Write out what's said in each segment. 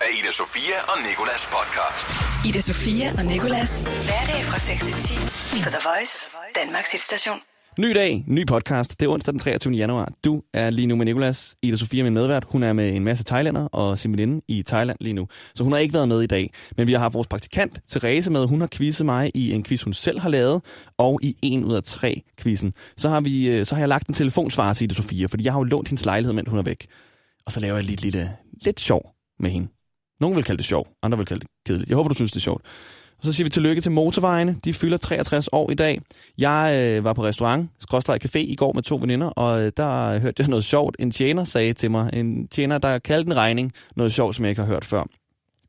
af Ida Sofia og Nikolas podcast. Ida Sofia og Nikolas. Hverdag fra 6 til 10 på The Voice, Danmarks hitstation. Ny dag, ny podcast. Det er onsdag den 23. januar. Du er lige nu med Nikolas. Ida Sofia, min medvært, hun er med en masse thailander og sin veninde i Thailand lige nu. Så hun har ikke været med i dag. Men vi har haft vores praktikant, Therese, med. Hun har quizzet mig i en quiz, hun selv har lavet, og i en ud af tre quizzen. Så har, vi, øh, så har jeg lagt en telefonsvar til Ida Sofia, fordi jeg har jo lånt hendes lejlighed, mens hun er væk. Og så laver jeg lidt, lidt, lidt sjov med hende. Nogle vil kalde det sjov, andre vil kalde det kedeligt. Jeg håber, du synes, det er sjovt. Og så siger vi tillykke til motorvejene. De fylder 63 år i dag. Jeg øh, var på restaurant, skråstrej café, i går med to veninder, og øh, der øh, hørte jeg noget sjovt. En tjener sagde til mig, en tjener, der kaldte en regning, noget sjovt, som jeg ikke har hørt før.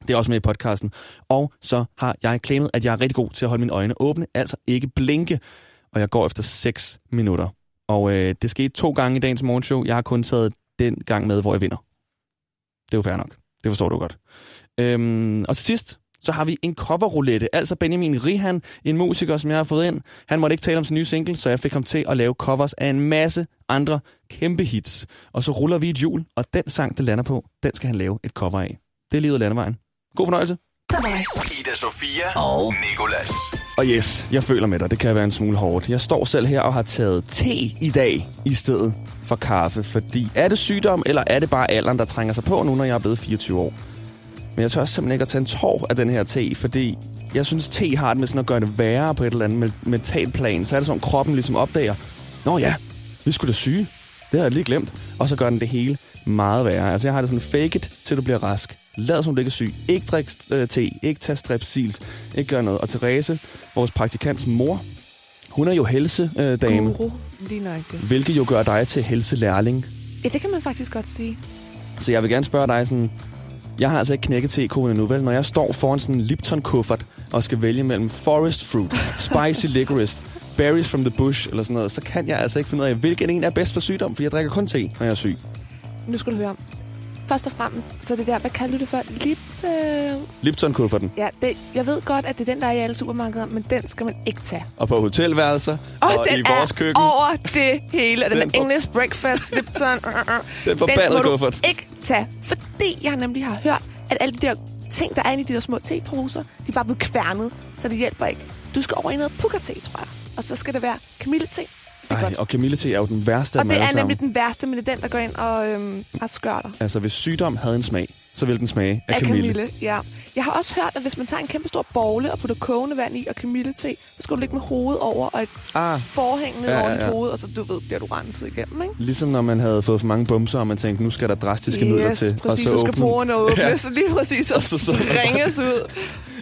Det er også med i podcasten. Og så har jeg claimet, at jeg er rigtig god til at holde mine øjne åbne, altså ikke blinke. Og jeg går efter 6 minutter. Og øh, det skete to gange i dagens morgenshow. Jeg har kun taget den gang med, hvor jeg vinder. Det er jo fair nok. Det forstår du godt. Øhm, og til sidst, så har vi en coverroulette. Altså Benjamin Rihan, en musiker, som jeg har fået ind. Han måtte ikke tale om sin nye single, så jeg fik ham til at lave covers af en masse andre kæmpe hits. Og så ruller vi et jul, og den sang, det lander på, den skal han lave et cover af. Det er livet af landevejen. God fornøjelse. Ida Sofia og Nikolas. Og yes, jeg føler med dig. Det kan være en smule hårdt. Jeg står selv her og har taget te i dag i stedet for kaffe. Fordi er det sygdom, eller er det bare alderen, der trænger sig på nu, når jeg er blevet 24 år? Men jeg tør simpelthen ikke at tage en tår af den her te, fordi jeg synes, te har det med sådan at gøre det værre på et eller andet mentalt plan. Så er det sådan, at kroppen ligesom opdager, Nå ja, vi skulle da syge. Det havde jeg lige glemt. Og så gør den det hele meget værre. Altså jeg har det sådan, fake it, til du bliver rask. Lad som du ikke er syg. Ikke drik øh, te. Ikke tage strepsils. Ikke gør noget. Og Therese, vores praktikants mor, hun er jo helsedame, Guru, lige nøjagtigt. hvilket jo gør dig til helselærling. Ja, det kan man faktisk godt sige. Så jeg vil gerne spørge dig sådan, jeg har altså ikke knækket tekoden endnu, vel? Når jeg står foran sådan en Lipton-kuffert og skal vælge mellem Forest Fruit, Spicy Licorice, Berries from the Bush eller sådan noget, så kan jeg altså ikke finde ud af, hvilken en er bedst for sygdom, for jeg drikker kun te, når jeg er syg. Nu skal du høre. Først og fremmest, så det der, hvad kalder du det for? Lip... Øh... Lipton-kufferten. Ja, det, jeg ved godt, at det er den, der er i alle supermarkeder, men den skal man ikke tage. Og på hotelværelser, og, og den i vores er køkken. over det hele. Den, Den der for- English breakfast, Lipton. Uh, uh. Den forbandede kuffert. ikke tage, fordi jeg nemlig har hørt, at alle de der ting, der er inde i de der små teposer, de er bare blevet kværnet, så det hjælper ikke. Du skal over i noget pukker-te, tror jeg. Og så skal det være kamillete. Er Ej, godt. og kamillete er jo den værste af Og det er nemlig den værste, men det er den, der går ind og øhm, har skørter. Altså, hvis sygdom havde en smag, så ville den smage af, Af kamille. kamille, ja. Jeg har også hørt, at hvis man tager en kæmpe stor bogle og putter kogende vand i og kamille te, så skal du ligge med hovedet over og et Ah, forhæng ned Ja, ja, ja, over dit ja. hoved, og så du ved, bliver du renset igennem, ikke? ligesom når man havde fået for mange bumser, og man tænkte, nu skal der drastiske midler til. præcis. og så Du skal åbne- porerne åbne, Ja. ja. så lige præcis, og, så så, ringes ud.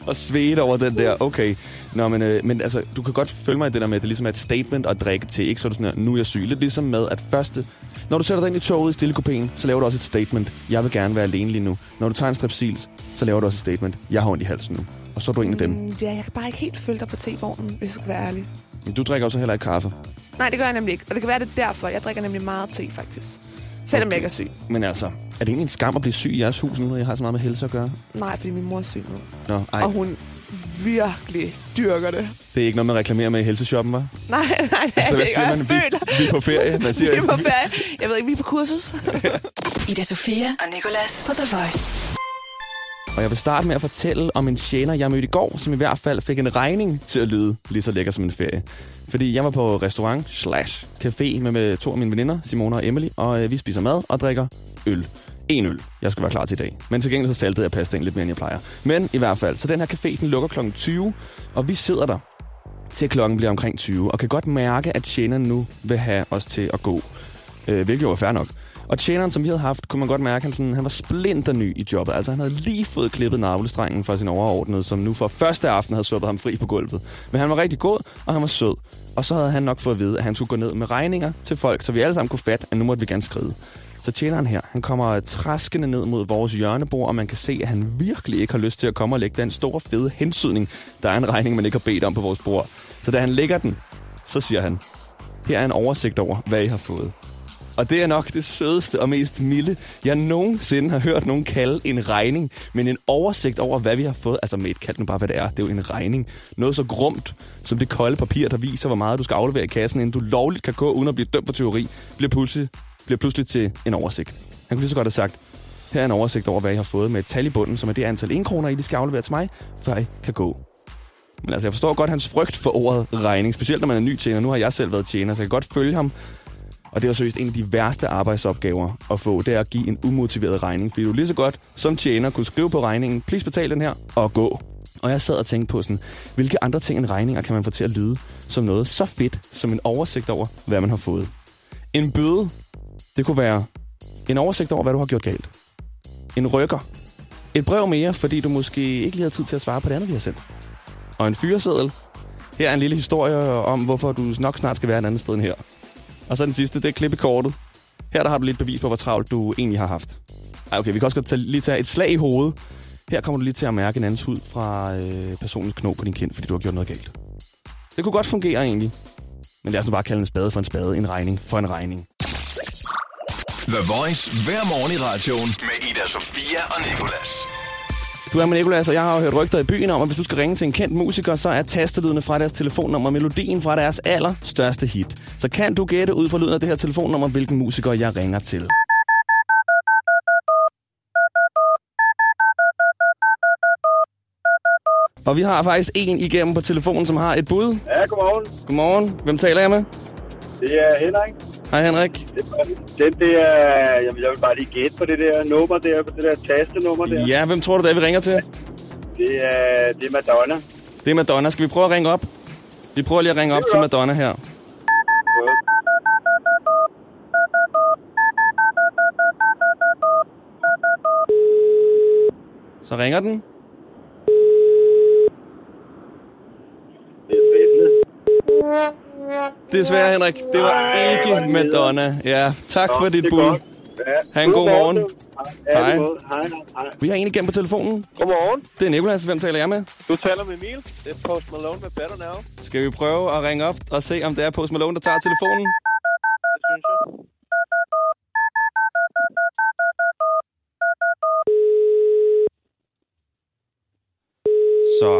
og svedte over den der. Okay. Nå, men, øh, men altså, du kan godt følge mig i det der med, at det ligesom er et statement at drikke til. Ikke så er du sådan her, nu er jeg syg. Lidt ligesom med, at første... Når du sætter dig ind i toget i stillekopæen, så laver du også et statement. Jeg vil gerne være alene lige nu. Når du tager en strepsils, så laver du også et statement. Jeg har ondt i halsen nu. Og så er du en af dem. Mm, ja, jeg kan bare ikke helt følge dig på te-vognen, hvis jeg skal være ærlig. Men Du drikker også heller ikke kaffe. Nej, det gør jeg nemlig ikke. Og det kan være, det er derfor. Jeg drikker nemlig meget te, faktisk. Selvom jeg ikke er syg. Men altså, er det egentlig en skam at blive syg i jeres hus nu, når jeg har så meget med helse at gøre? Nej, fordi min mor er syg nu. Nå, ej, Og hun virkelig dyrker det. det er ikke noget, man reklamerer med i helseshoppen, hva'? Nej, nej, nej. Altså, hvad det siger er man? jeg Vi, føler. vi er på ferie. Man siger Vi er på ferie. Jeg ved ikke, vi er på kursus. Ida Sofia og Nikolas på The Voice. Og jeg vil starte med at fortælle om en tjener, jeg mødte i går, som i hvert fald fik en regning til at lyde lige så lækker som en ferie. Fordi jeg var på restaurant slash café med, med to af mine veninder, Simona og Emily, og øh, vi spiser mad og drikker øl. En øl. Jeg skulle være klar til i dag. Men til gengæld så saltede jeg pastaen lidt mere, end jeg plejer. Men i hvert fald, så den her café, den lukker kl. 20, og vi sidder der til klokken bliver omkring 20, og kan godt mærke, at tjeneren nu vil have os til at gå. Øh, hvilket jo er fair nok. Og tjeneren, som vi havde haft, kunne man godt mærke, han, sådan, han var splinter ny i jobbet. Altså, han havde lige fået klippet navlestrengen fra sin overordnede, som nu for første aften havde suppet ham fri på gulvet. Men han var rigtig god, og han var sød. Og så havde han nok fået at vide, at han skulle gå ned med regninger til folk, så vi alle sammen kunne fatte, at nu måtte vi gerne skride. Så tjeneren her, han kommer traskende ned mod vores hjørnebord, og man kan se, at han virkelig ikke har lyst til at komme og lægge den store fede hensydning, der er en regning, man ikke har bedt om på vores bord. Så da han lægger den, så siger han, her er en oversigt over, hvad I har fået. Og det er nok det sødeste og mest milde, jeg nogensinde har hørt nogen kalde en regning. Men en oversigt over, hvad vi har fået. Altså med et kald nu bare, hvad det er. Det er jo en regning. Noget så grumt som det kolde papir, der viser, hvor meget du skal aflevere i kassen, inden du lovligt kan gå uden at blive dømt for teori, bliver pludselig, bliver pludselig til en oversigt. Han kunne lige så godt have sagt, Her er en oversigt over, hvad I har fået med et tal i bunden, som er det antal 1 kroner, I lige skal aflevere til mig, før I kan gå. Men altså, jeg forstår godt hans frygt for ordet regning, specielt når man er ny tjener. Nu har jeg selv været tjener, så jeg kan godt følge ham. Og det er seriøst en af de værste arbejdsopgaver at få, det er at give en umotiveret regning. Fordi du lige så godt som tjener kunne skrive på regningen, please betal den her, og gå. Og jeg sad og tænkte på sådan, hvilke andre ting end regninger kan man få til at lyde som noget så fedt, som en oversigt over, hvad man har fået. En bøde, det kunne være en oversigt over, hvad du har gjort galt. En rykker. Et brev mere, fordi du måske ikke lige havde tid til at svare på det andet, vi har sendt. Og en fyreseddel. Her er en lille historie om, hvorfor du nok snart skal være et andet sted end her. Og så den sidste, det er klippekortet. Her der har du lidt bevis på, hvor travlt du egentlig har haft. Ej, okay, vi kan også godt tage, lige tage et slag i hovedet. Her kommer du lige til at mærke en andens hud fra øh, personens knog på din kind, fordi du har gjort noget galt. Det kunne godt fungere egentlig. Men lad os nu bare kalde en spade for en spade, en regning for en regning. The Voice hver morgen i radioen med Ida Sofia og Nicolas. Du er med Nicolas, og jeg har jo hørt rygter i byen om, at hvis du skal ringe til en kendt musiker, så er tastelydene fra deres telefonnummer melodien fra deres allerstørste hit. Så kan du gætte ud fra lyden af det her telefonnummer, hvilken musiker jeg ringer til. Og vi har faktisk en igennem på telefonen, som har et bud. Ja, godmorgen. Godmorgen. Hvem taler jeg med? Det er Henrik. Hej Henrik. Det, den der, jeg vil, jeg vil bare lige gætte på det der nummer der, på det der tastenummer der. Ja, hvem tror du det er, vi ringer til? Det er, det er Madonna. Det er Madonna. Skal vi prøve at ringe op? Vi prøver lige at ringe op til Madonna her. Så ringer den. Det er spændende. Desværre, Henrik. Det var Ej, ikke Madonna. Ja, tak for Nå, dit det er bud. godt. Ja. Ha' en god morgen. Hej. Hej. Hej. Vi har en igennem på telefonen. Godmorgen. Det er Nicolas. Hvem taler jeg med? Du taler med Emil. Det er Post Malone med Better Now. Skal vi prøve at ringe op og se, om det er Post Malone, der tager telefonen? Det synes jeg. Så.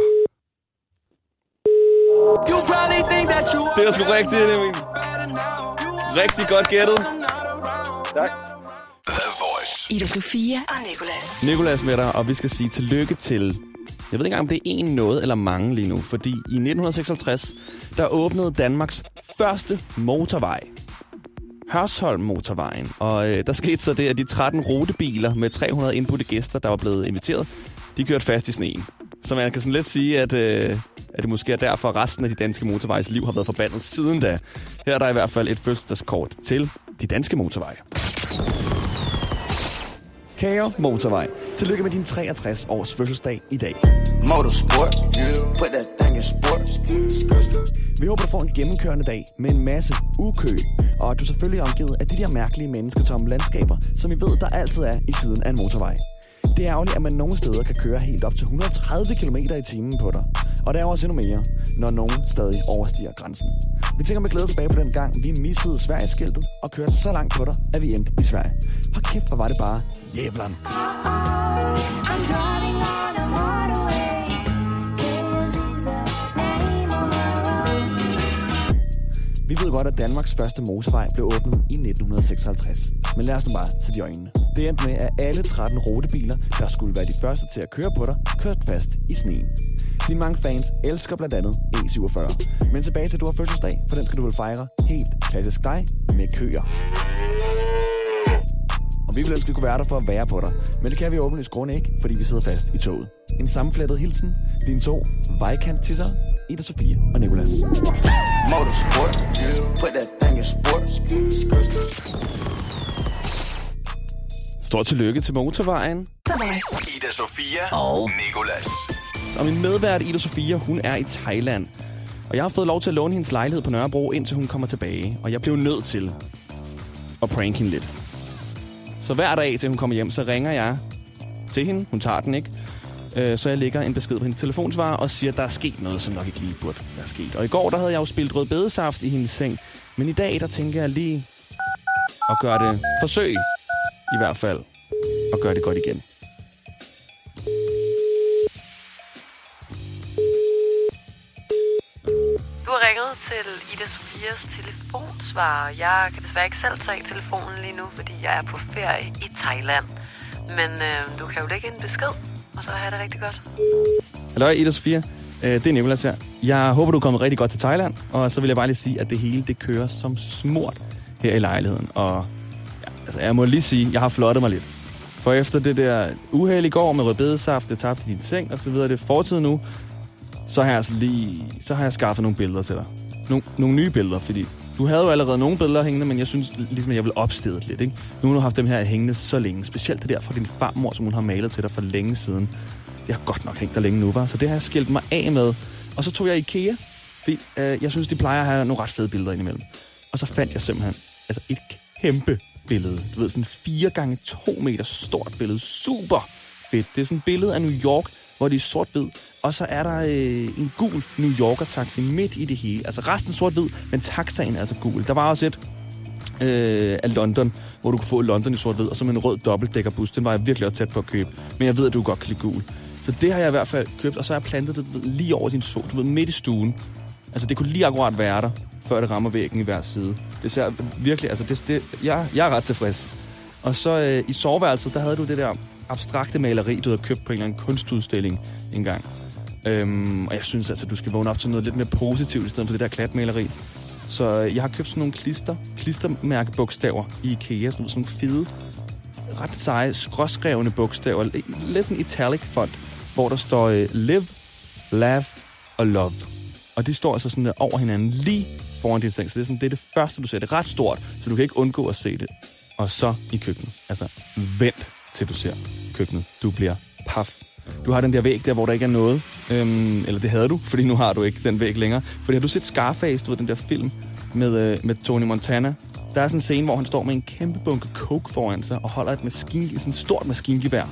Det er sgu rigtigt, Emil. Rigtig godt gættet. Tak. Ida Sofia og Nicolas. Nikolas med dig, og vi skal sige tillykke til... Jeg ved ikke engang, om det er en noget eller mange lige nu, fordi i 1956, der åbnede Danmarks første motorvej. Hørsholm Motorvejen. Og øh, der skete så det, at de 13 rutebiler med 300 indbudte gæster, der var blevet inviteret, de kørte fast i sneen. Så man kan sådan lidt sige, at, øh, at det måske er derfor, resten af de danske motorvejs liv har været forbandet siden da. Her er der i hvert fald et fødselsdagskort til de danske motorveje. Kære Motorvej, tillykke med din 63 års fødselsdag i dag. Motorsport, put that thing in sports. Vi håber, du får en gennemkørende dag med en masse ukø, og at du selvfølgelig er omgivet af de der mærkelige mennesketomme landskaber, som vi ved, der altid er i siden af en motorvej. Det er ærgerligt, at man nogle steder kan køre helt op til 130 km i timen på dig. Og der er også endnu mere, når nogen stadig overstiger grænsen. Vi tænker med glæde tilbage på den gang, vi missede Sverige-skiltet og kørte så langt på dig, at vi endte i Sverige. Hold kæft, hvor var det bare jævleren. I'm driving on a motorway. Vi ved godt, at Danmarks første motorvej blev åbnet i 1956. Men lad os nu bare sætte i øjnene. Det endte med, at alle 13 rutebiler, der skulle være de første til at køre på dig, kørte fast i sneen. Dine mange fans elsker blandt andet E47. Men tilbage til, du har fødselsdag, for den skal du vel fejre helt klassisk dig med køer. Og vi ville ønske, at kunne være der for at være på dig. Men det kan vi åbenlyst grund ikke, fordi vi sidder fast i toget. En sammenflettet hilsen. Dine to vejkant tisser, Ida Sofia og Nicolas. Motorsport, put that thing in sports. Stort tillykke til motorvejen. Ida Sofia og Nicolas. Og min medvært Ida Sofia, hun er i Thailand. Og jeg har fået lov til at låne hendes lejlighed på Nørrebro, indtil hun kommer tilbage. Og jeg blev nødt til at prank hende lidt. Så hver dag, til hun kommer hjem, så ringer jeg til hende. Hun tager den ikke. Øh, Så jeg lægger en besked på hendes telefonsvar og siger, at der er sket noget, som nok ikke lige burde være sket. Og i går, der havde jeg jo spillet rødbedesaft i hendes seng. Men i dag, der tænker jeg lige at gøre det forsøg, i hvert fald, og gøre det godt igen. Du har ringet til Ida Sofias telefonsvarer. Jeg kan desværre ikke selv tage telefonen lige nu, fordi jeg er på ferie i Thailand. Men øh, du kan jo lægge en besked, og så have det rigtig godt. Hallo, Ida Sofia. Øh, Det er Nicolas her. Jeg håber, du er kommet rigtig godt til Thailand. Og så vil jeg bare lige sige, at det hele det kører som smurt her i lejligheden. Og altså, jeg må lige sige, jeg har flottet mig lidt. For efter det der uheld i går med rødbedesaft, det tabte din seng og så videre, det er fortid nu, så har jeg altså lige, så har jeg skaffet nogle billeder til dig. Nogle, nogle nye billeder, fordi du havde jo allerede nogle billeder hængende, men jeg synes ligesom, at jeg vil opstede lidt. Ikke? Nu har du haft dem her hængende så længe. Specielt det der fra din farmor, som hun har malet til dig for længe siden. Det har godt nok hængt der længe nu, var. Så det har jeg skilt mig af med. Og så tog jeg IKEA, fordi øh, jeg synes, de plejer at have nogle ret fede billeder indimellem. Og så fandt jeg simpelthen altså et kæmpe billede. Du ved, sådan 4 gange 2 meter stort billede. Super fedt. Det er sådan et billede af New York, hvor det er sort-hvid. Og så er der øh, en gul New Yorker-taxi midt i det hele. Altså resten sort-hvid, men taxaen er altså gul. Der var også et øh, af London, hvor du kunne få London i sort-hvid, og så med en rød dobbeltdækkerbus. Den var jeg virkelig også tæt på at købe. Men jeg ved, at du godt kan lide gul. Så det har jeg i hvert fald købt, og så har jeg plantet det ved, lige over din sol, du ved, midt i stuen. Altså, det kunne lige akkurat være der, før det rammer væggen i hver side. Det ser virkelig, altså, det, det, jeg, jeg er ret tilfreds. Og så øh, i soveværelset, der havde du det der abstrakte maleri, du havde købt på en eller anden kunstudstilling engang. Øhm, og jeg synes altså, du skal vågne op til noget lidt mere positivt, i stedet for det der klatmaleri. Så øh, jeg har købt sådan nogle klister, klistermærkebogstaver i IKEA, sådan nogle fede, ret seje, skråskrevne bogstaver, lidt sådan italic font, hvor der står øh, live, laugh og love. Og de står altså sådan der over hinanden lige foran din seng. Så det er, sådan, det er det første, du ser. Det er ret stort, så du kan ikke undgå at se det. Og så i køkkenet. Altså, vent til du ser køkkenet. Du bliver paf. Du har den der væg der, hvor der ikke er noget. Øhm, eller det havde du, fordi nu har du ikke den væg længere. Fordi har du set Scarface, du ved, den der film med, øh, med Tony Montana? Der er sådan en scene, hvor han står med en kæmpe bunke coke foran sig og holder et maskin, sådan et stort maskingevær.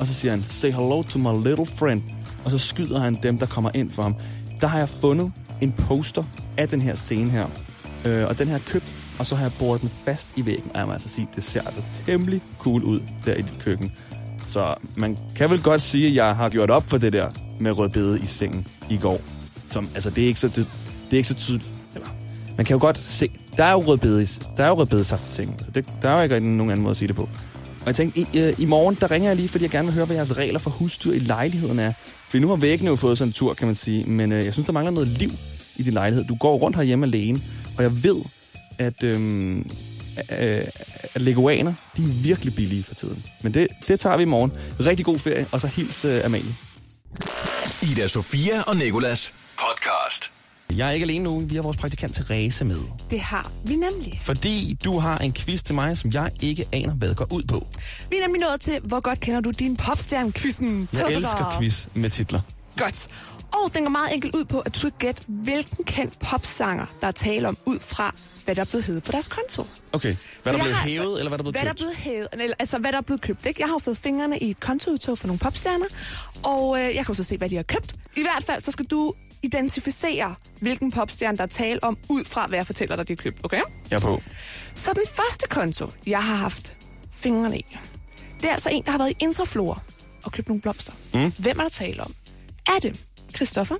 Og så siger han, say hello to my little friend. Og så skyder han dem, der kommer ind for ham. Der har jeg fundet en poster af den her scene her. Øh, og den her købt, og så har jeg boret den fast i væggen. Og jeg må altså sige, det ser altså temmelig cool ud der i dit køkken. Så man kan vel godt sige, at jeg har gjort op for det der med rødbede i sengen i går. Som, altså, det er ikke så, det, det er ikke så tydeligt. Eller, man kan jo godt se, der er jo rødbede, der er jo rødbedesaft i sengen. Så det, der er jo ikke nogen anden måde at sige det på. Og jeg tænkte, i, øh, i morgen, der ringer jeg lige, fordi jeg gerne vil høre, hvad jeres regler for husdyr i lejligheden er. For nu har væggene jo fået sådan en tur, kan man sige. Men øh, jeg synes, der mangler noget liv i din lejlighed. Du går rundt herhjemme alene, og jeg ved, at, øhm, øh, at leguaner, de er virkelig billige for tiden. Men det, det tager vi i morgen. Rigtig god ferie, og så hils øh, Amalie. Ida Sofia og Nikolas podcast. Jeg er ikke alene nu. Vi har vores praktikant Therese med. Det har vi nemlig. Fordi du har en quiz til mig, som jeg ikke aner, hvad går ud på. Vi er nemlig nået til, hvor godt kender du din popstjerne-quizzen? Jeg elsker quiz med titler. Godt. Og den går meget enkelt ud på, at du skal gætte, hvilken kendt popsanger, der er tale om, ud fra, hvad der er blevet hævet på deres konto. Okay. Hvad er der jeg blevet hævet, altså- eller hvad er der blevet hvad der er blevet hævet, eller, altså hvad der er blevet købt. Ikke? Jeg har jo fået fingrene i et kontoudtog for nogle popstjerner, og øh, jeg kan jo så se, hvad de har købt. I hvert fald, så skal du identificere, hvilken popstjerne, der er tale om, ud fra, hvad jeg fortæller dig, de har købt. Okay? Jeg er på. Så den første konto, jeg har haft fingrene i, det er altså en, der har været i Intraflora og købt nogle blomster. Mm. Hvem er der tale om? Er det Christoffer?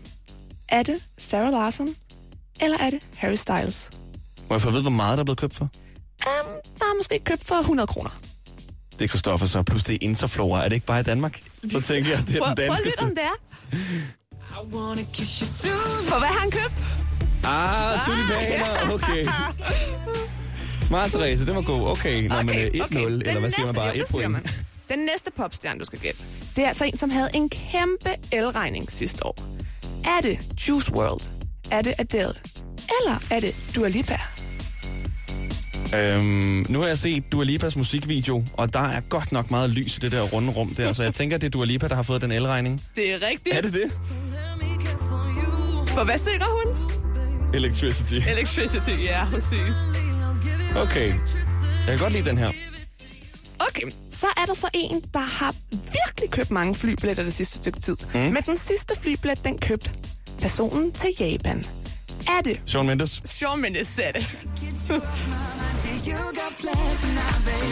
Er det Sarah Larson? Eller er det Harry Styles? Må jeg få at vide, hvor meget der er blevet købt for? Um, der er måske købt for 100 kroner. Det er Christoffer så, plus det er Interflora. Er det ikke bare i Danmark? Så tænker jeg, det er Prøv, den prøv at lytte, danskeste. om det er. For hvad har han købt? Ah, tulipaner, okay. Smart, Therese, det var god. Okay, Nå, men øh, 1-0, Den eller hvad siger man bare? jo, 1 det siger point. man. Den næste popstjerne, du skal gætte, det er altså en, som havde en kæmpe elregning sidste år. Er det Juice World? Er det Adele? Eller er det Dua Lipa? Øhm, nu har jeg set Dua Lipas musikvideo, og der er godt nok meget lys i det der runde rum der, så jeg tænker, det er Dua Lipa, der har fået den elregning. Det er rigtigt. Er det det? For hvad synger hun? Electricity. Electricity, ja, præcis. Okay. Jeg kan godt lide den her. Okay, så er der så en, der har virkelig købt mange flybilletter det sidste stykke tid. Mm. Men den sidste flybillet, den købte personen til Japan. Er det Shawn Mendes. Shawn Mendes, er det.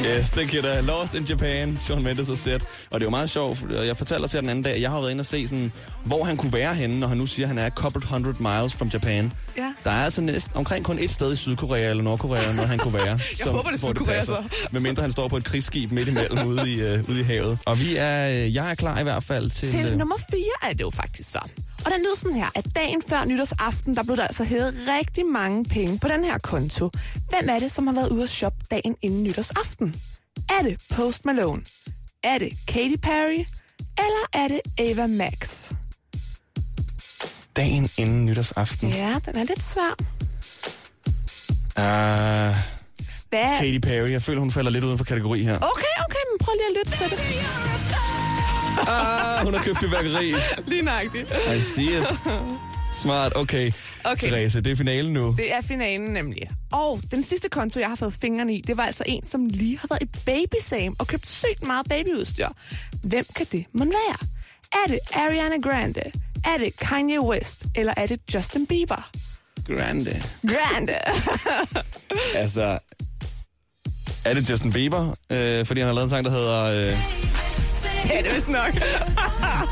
Yes, det kan da. Lost in Japan, Sean Mendes og set. Og det er jo meget sjovt. Jeg fortalte os her den anden dag, at jeg har været inde og se, sådan, hvor han kunne være henne, når han nu siger, at han er couple hundred miles from Japan. Ja. Der er altså næst, omkring kun et sted i Sydkorea eller Nordkorea, hvor han kunne være. Jeg håber, det er Sydkorea, passer. så. Medmindre han står på et krigsskib midt imellem ude i, øh, ude i havet. Og vi er, øh, jeg er klar i hvert fald til... Til øh, nummer 4 er det jo faktisk så. Og den lyder sådan her, at dagen før nytårsaften, der blev der altså hævet rigtig mange penge på den her konto. Hvem er det, som har været ude at shoppe dagen inden nytårsaften? Er det Post Malone? Er det Katy Perry? Eller er det Ava Max? dagen inden nytårsaften. Ja, den er lidt svær. Uh, Hvad. Katy Perry. Jeg føler, hun falder lidt uden for kategori her. Okay, okay, men prøv lige at lytte til det. Ah, hun har købt fyrværkeri. Lige nøjagtigt. I see it. Smart, okay. Okay. Therese, det er finalen nu. Det er finalen nemlig. Og den sidste konto, jeg har fået fingrene i, det var altså en, som lige har været i Baby Sam og købt sygt meget babyudstyr. Hvem kan det må være? Er det Ariana Grande? Er det Kanye West? Eller er det Justin Bieber? Grande. Grande! Altså, er det Justin Bieber? Øh, fordi han har lavet en sang, der hedder... Øh, det er vist nok.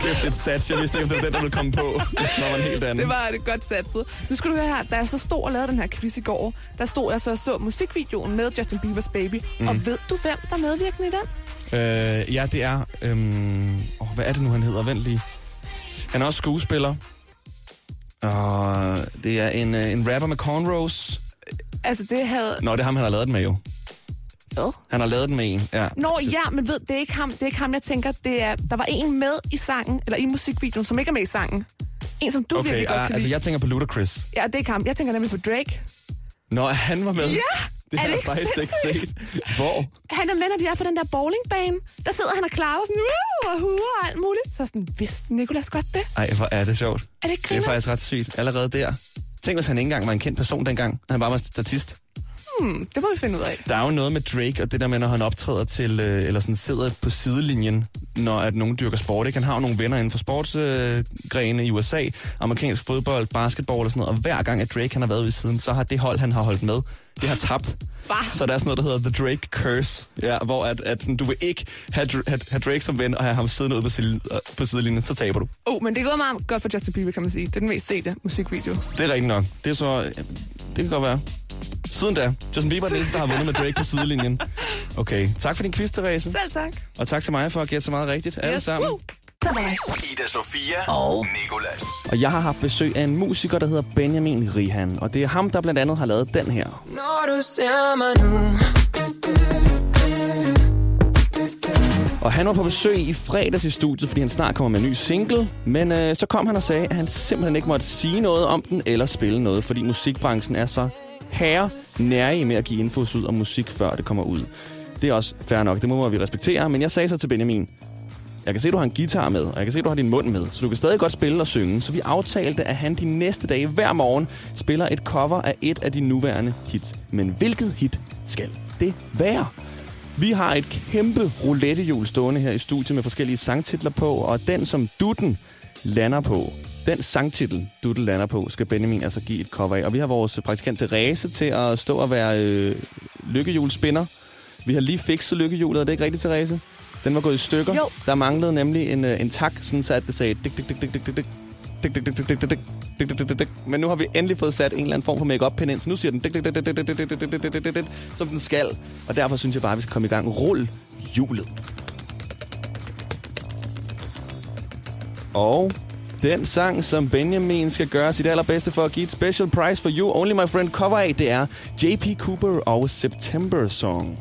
Kæft, et sats. Jeg vidste ikke, om det var den, der ville komme på. Det var en helt anden. Det var det godt satset. Nu skal du høre her, da jeg så stod og lavede den her quiz i går, der stod jeg så og så musikvideoen med Justin Biebers Baby. Mm. Og ved du, hvem der er medvirkende i den? Øh, ja, det er... Øhm, åh, hvad er det nu, han hedder? Vent lige. Han er også skuespiller. Og det er en, øh, en rapper med cornrows. Altså, det havde... Nå, det er ham, han har lavet den med jo. Hvad? Han har lavet den med en, ja. Nå ja, men ved, det er ikke ham, det er ikke ham, jeg tænker, det er, der var en med i sangen, eller i musikvideoen, som ikke er med i sangen. En, som du Okay, virkelig godt ja, kan altså lide. jeg tænker på Ludacris. Ja, det er ikke ham. Jeg tænker nemlig på Drake. Nå, han var med. Ja! Det Er har det ikke faktisk ikke sindssygt? set. Hvor? Han er med, når de er på den der bowlingbane. Der sidder han og klarer sådan, uh, og huer og alt muligt. Så sådan, vidste Nicolas godt det? Ej, hvor er det sjovt. Er det ikke Det er faktisk ret sygt. Allerede der. Tænk, hvis han ikke engang var en kendt person dengang. Han bare var statist. Hmm, det må vi finde ud af. Der er jo noget med Drake, og det der med, når han optræder til, øh, eller sådan sidder på sidelinjen, når at nogen dyrker sport. Ikke? Han har jo nogle venner inden for sportsgrene øh, i USA, amerikansk fodbold, basketball og sådan noget, og hver gang, at Drake han har været ved siden, så har det hold, han har holdt med, det har tabt. Hva? Så der er sådan noget, der hedder The Drake Curse, ja, hvor at, at du vil ikke have, have, have Drake som ven og have ham siddende ude på, side, øh, på sidelinjen, så taber du. Oh, men det gået meget godt for Justin Bieber, kan man sige. Det er den mest sete musikvideo. Det er rigtigt nok. Det er så... ja, Det kan godt være. Siden da. Justin Bieber er den eneste, der har vundet med Drake på sidelinjen. Okay. Tak for din quiz, Therese. Selv tak. Og tak til mig for at gætte så meget rigtigt. Alle Yes, sammen. woo. Ida Sofia og Nicolas. Og jeg har haft besøg af en musiker, der hedder Benjamin Rihan. Og det er ham, der blandt andet har lavet den her. Når du ser mig nu Og han var på besøg i fredags i studiet, fordi han snart kommer med en ny single. Men øh, så kom han og sagde, at han simpelthen ikke måtte sige noget om den eller spille noget, fordi musikbranchen er så herre nærig med at give infos ud om musik, før det kommer ud. Det er også fair nok, det må vi respektere. Men jeg sagde så til Benjamin, jeg kan se, du har en guitar med, og jeg kan se, du har din mund med, så du kan stadig godt spille og synge. Så vi aftalte, at han de næste dage hver morgen spiller et cover af et af de nuværende hits. Men hvilket hit skal det være? Vi har et kæmpe roulettehjul stående her i studiet med forskellige sangtitler på, og den, som Dutten lander på, den sangtitel, Dutten lander på, skal Benjamin altså give et cover af. Og vi har vores praktikant Therese til at stå og være øh, lykkehjulspinner. Vi har lige fikset lykkehjulet, er det ikke rigtigt, Therese? Den var gået i stykker. Jo. Der manglede nemlig en, øh, en tak, sådan så at det sagde dik, dik, dik, dik, dik, dik, dik. Dik, dik, dik, dik, dik. Men nu har vi endelig fået sat en eller anden form for make-up pen ind, så nu siger den som den skal. Og derfor synes jeg bare, at vi skal komme i gang. Rul hjulet. Og den sang, som Benjamin skal gøre sit allerbedste for at give et special prize for you, Only My Friend cover af, det er J.P. Cooper og September Song.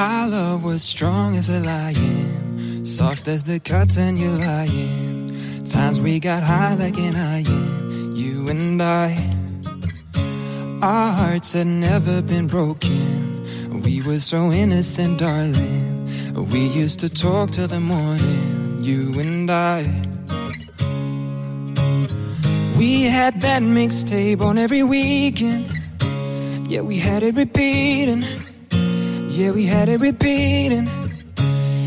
Our love was strong as a lion, soft as the cotton you're lying. Times we got high like an iron, you and I. Our hearts had never been broken. We were so innocent, darling. We used to talk till the morning, you and I. We had that mixtape on every weekend. Yeah, we had it repeating. Yeah, we had it repeating.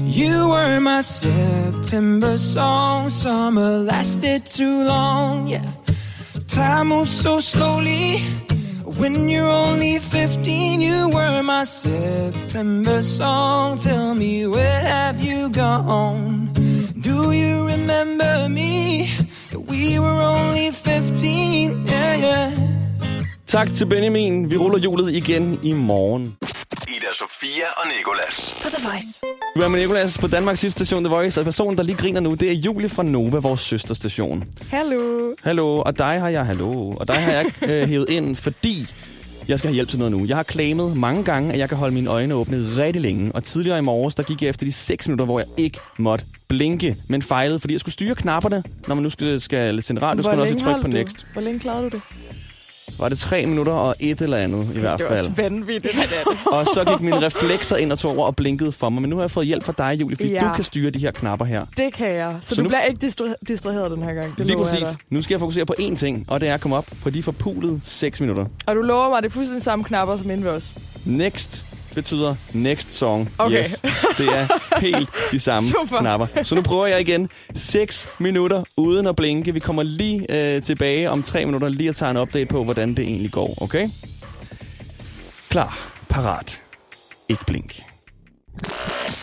You were my September song. Summer lasted too long, yeah. Time moves so slowly. When you're only 15, you were my September song. Tell me, where have you gone? Do you remember me? We were only 15, yeah, yeah. Tak til Benjamin. Vi ruller hjulet igen i morgen. Ida Sofia og Nikolas. På The Voice. Du er med Nicolas på Danmarks sidste station The Voice, og personen, der lige griner nu, det er Julie fra Nova, vores søsterstation. Hallo. Hallo, og dig har jeg, hallo, og dig har jeg øh, hævet ind, fordi jeg skal have hjælp til noget nu. Jeg har claimet mange gange, at jeg kan holde mine øjne åbne rigtig længe, og tidligere i morges, der gik jeg efter de 6 minutter, hvor jeg ikke måtte blinke, men fejlede, fordi jeg skulle styre knapperne, når man nu skal, skal sende radio, skal man også trykke på holdt next. Du? Hvor længe klarede du det? Var det 3 minutter og et eller andet i hvert Det var fald. også vanvittigt. Og så gik mine reflekser ind og tog over og blinkede for mig. Men nu har jeg fået hjælp fra dig, Julie, fordi Ja. du kan styre de her knapper her. Det kan jeg. Så, Så du nu- bliver ikke distra- distraheret den her gang. Det Lige præcis. Nu skal jeg fokusere på én ting, og det er at komme op på de forpulede 6 minutter. Og du lover mig, at det er fuldstændig samme knapper som inde ved os. Next betyder next song. Okay. Yes, det er helt de samme Super. knapper. Så nu prøver jeg igen. 6 minutter uden at blinke. Vi kommer lige øh, tilbage om 3 minutter, lige at tage en update på, hvordan det egentlig går. Okay? Klar, parat, ikke blink.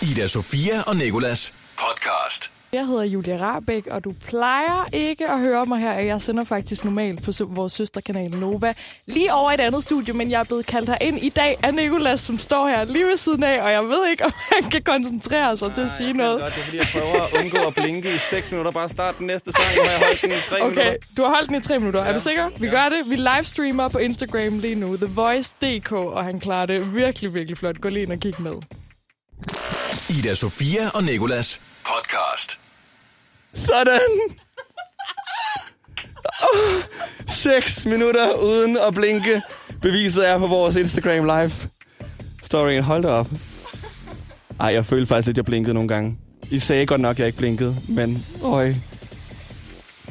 Ida Sofia og Nikolas podcast. Jeg hedder Julia Rabeck, og du plejer ikke at høre mig her. Jeg sender faktisk normalt på vores søsterkanal Nova lige over et andet studie, men jeg er blevet kaldt her ind i dag af Nikolas, som står her lige ved siden af, og jeg ved ikke, om han kan koncentrere sig til at sige noget. Godt, det er fordi, jeg prøver at undgå at blinke i 6 minutter. Bare start den næste sang, har jeg holdt den i 3 Okay, minutter. du har holdt den i tre minutter. Er du sikker? Vi gør det. Vi livestreamer på Instagram lige nu. The Voice.dk, og han klarer det virkelig, virkelig flot. Gå lige ind og kig med. Ida Sofia og Nikolas podcast. Sådan! 6 minutter uden at blinke. Beviset er på vores Instagram live. Storyen, hold da op. Ej, jeg følte faktisk lidt, at jeg blinkede nogle gange. I sagde godt nok, at jeg ikke blinkede, men øj.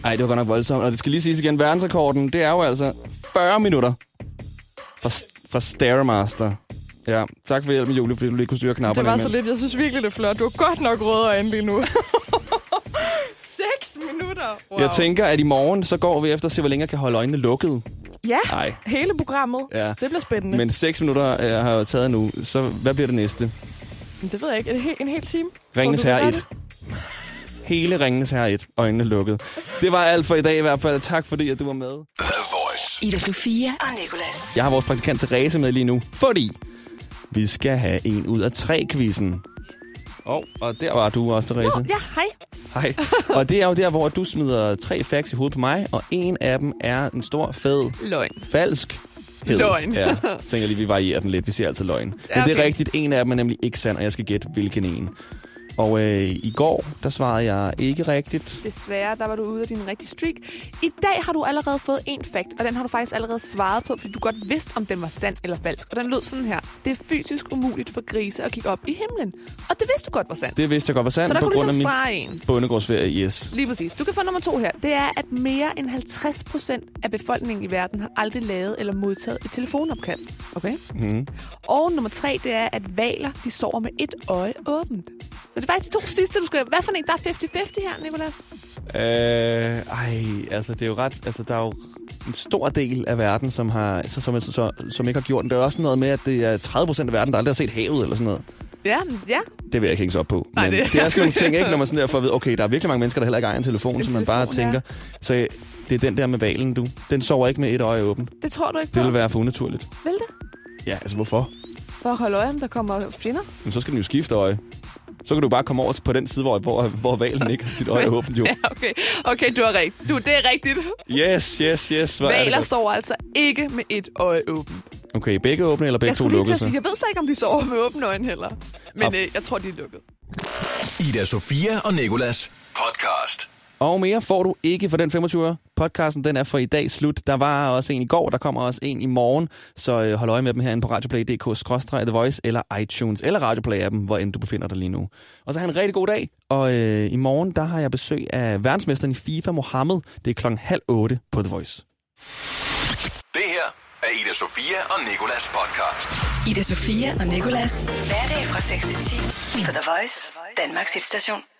Ej, det var godt nok voldsomt. Og det skal lige siges igen, verdensrekorden, det er jo altså 40 minutter fra, fra Stairmaster. Ja, tak for hjælpen, Julie, fordi du lige kunne styre Det knapperne. var så imens. lidt. Jeg synes virkelig, det er flot. Du har godt nok røde øjne lige nu. 6 minutter. Wow. Jeg tænker, at i morgen, så går vi efter at se, hvor længe jeg kan holde øjnene lukket. Ja, Nej. hele programmet. Ja. Det bliver spændende. Men 6 minutter øh, har jeg jo taget nu, så hvad bliver det næste? Det ved jeg ikke. Det he- en hel time? Ringens Herre det 1. Hele Ringens Herre 1. Øjnene lukket. Det var alt for i dag i hvert fald. Tak fordi, at du var med. Ida Sofia og Nicolas. Jeg har vores praktikant Therese med lige nu, fordi vi skal have en ud af tre quizzen. Oh, og der var du også, Therese. Nå, ja, hej. Hej. Og det er jo der, hvor du smider tre facts i hovedet på mig, og en af dem er en stor, fed, Løgn. falsk hed. Løgn. Ja, tænker lige, vi varierer den lidt. Vi siger altid løgn. Men Ja, det er okay. rigtigt. En af dem er nemlig ikke sand, og jeg skal gætte, hvilken en. Og øh, i går, der svarede jeg ikke rigtigt. Desværre, der var du ude af din rigtige streak. I dag har du allerede fået en fact, og den har du faktisk allerede svaret på, fordi du godt vidste, om den var sand eller falsk. Og den lød sådan her. Det er fysisk umuligt for grise at kigge op i himlen. Og det vidste du godt var sandt. Det vidste jeg godt var sandt Så der på kunne du grund af ligesom strege en. bondegårdsferie. Yes. Lige præcis. Du kan få nummer to her. Det er, at mere end 50 procent af befolkningen i verden har aldrig lavet eller modtaget et telefonopkald. Okay? Mm. Og nummer tre, det er, at valer, de sover med et øje åbent. Så det faktisk de to sidste, du skal... Hvad for en? Der er 50-50 her, Nicolas. Øh, ej, altså det er jo ret, altså der er jo en stor del af verden, som, har, så, som, så, som ikke har gjort den. Der er også noget med, at det er 30 procent af verden, der aldrig har set havet eller sådan noget. Ja, ja. Det vil jeg ikke hænge sig op på. Nej, Men det- det, det er sådan nogle ting, ikke? Når man sådan der får at vide, okay, der er virkelig mange mennesker, der heller ikke ejer en telefon, En som man bare telefon, ja. tænker. Så øh, det er den der med valen, du. Den sover ikke med et øje åbent. Det tror du ikke på. Det vil være for unaturligt. Vil det? Ja, altså hvorfor? For at holde øje, om der kommer fjender. Men så skal den jo skifte øje. Så kan du bare komme over til- på den side, hvor, hvor, hvor valen ikke har sit øje åbent, jo. Ja, okay. Okay, du har rigtigt. Du, det er rigtigt. Yes, yes, yes. Det Valer sover altså ikke med et øje åbent. Okay, begge åbne eller begge Jeg to skulle lige til at sige, jeg ved så ikke, om de sover med åbne øjne heller. Men Op. øh, jeg tror, de er lukket. Ida Sofia og Nikolas podcast. Og mere får du ikke for den 25 Podcasten den er for i dag slut. Der var også en i går, der kommer også en i morgen. Så øh, hold øje med dem herinde på radioplay.dk-the voice eller iTunes eller Radioplay-appen, hvor end du befinder dig lige nu. Og så have en rigtig god dag. Og øh, i morgen, der har jeg besøg af verdensmesteren i FIFA, Mohammed. Det er klokken halv otte på The Voice. Det her er Ida Sofia og Nikolas podcast. Ida Sofia og Nikolas. Hverdag fra 6 til 10 på The Voice, Danmarks hitstation.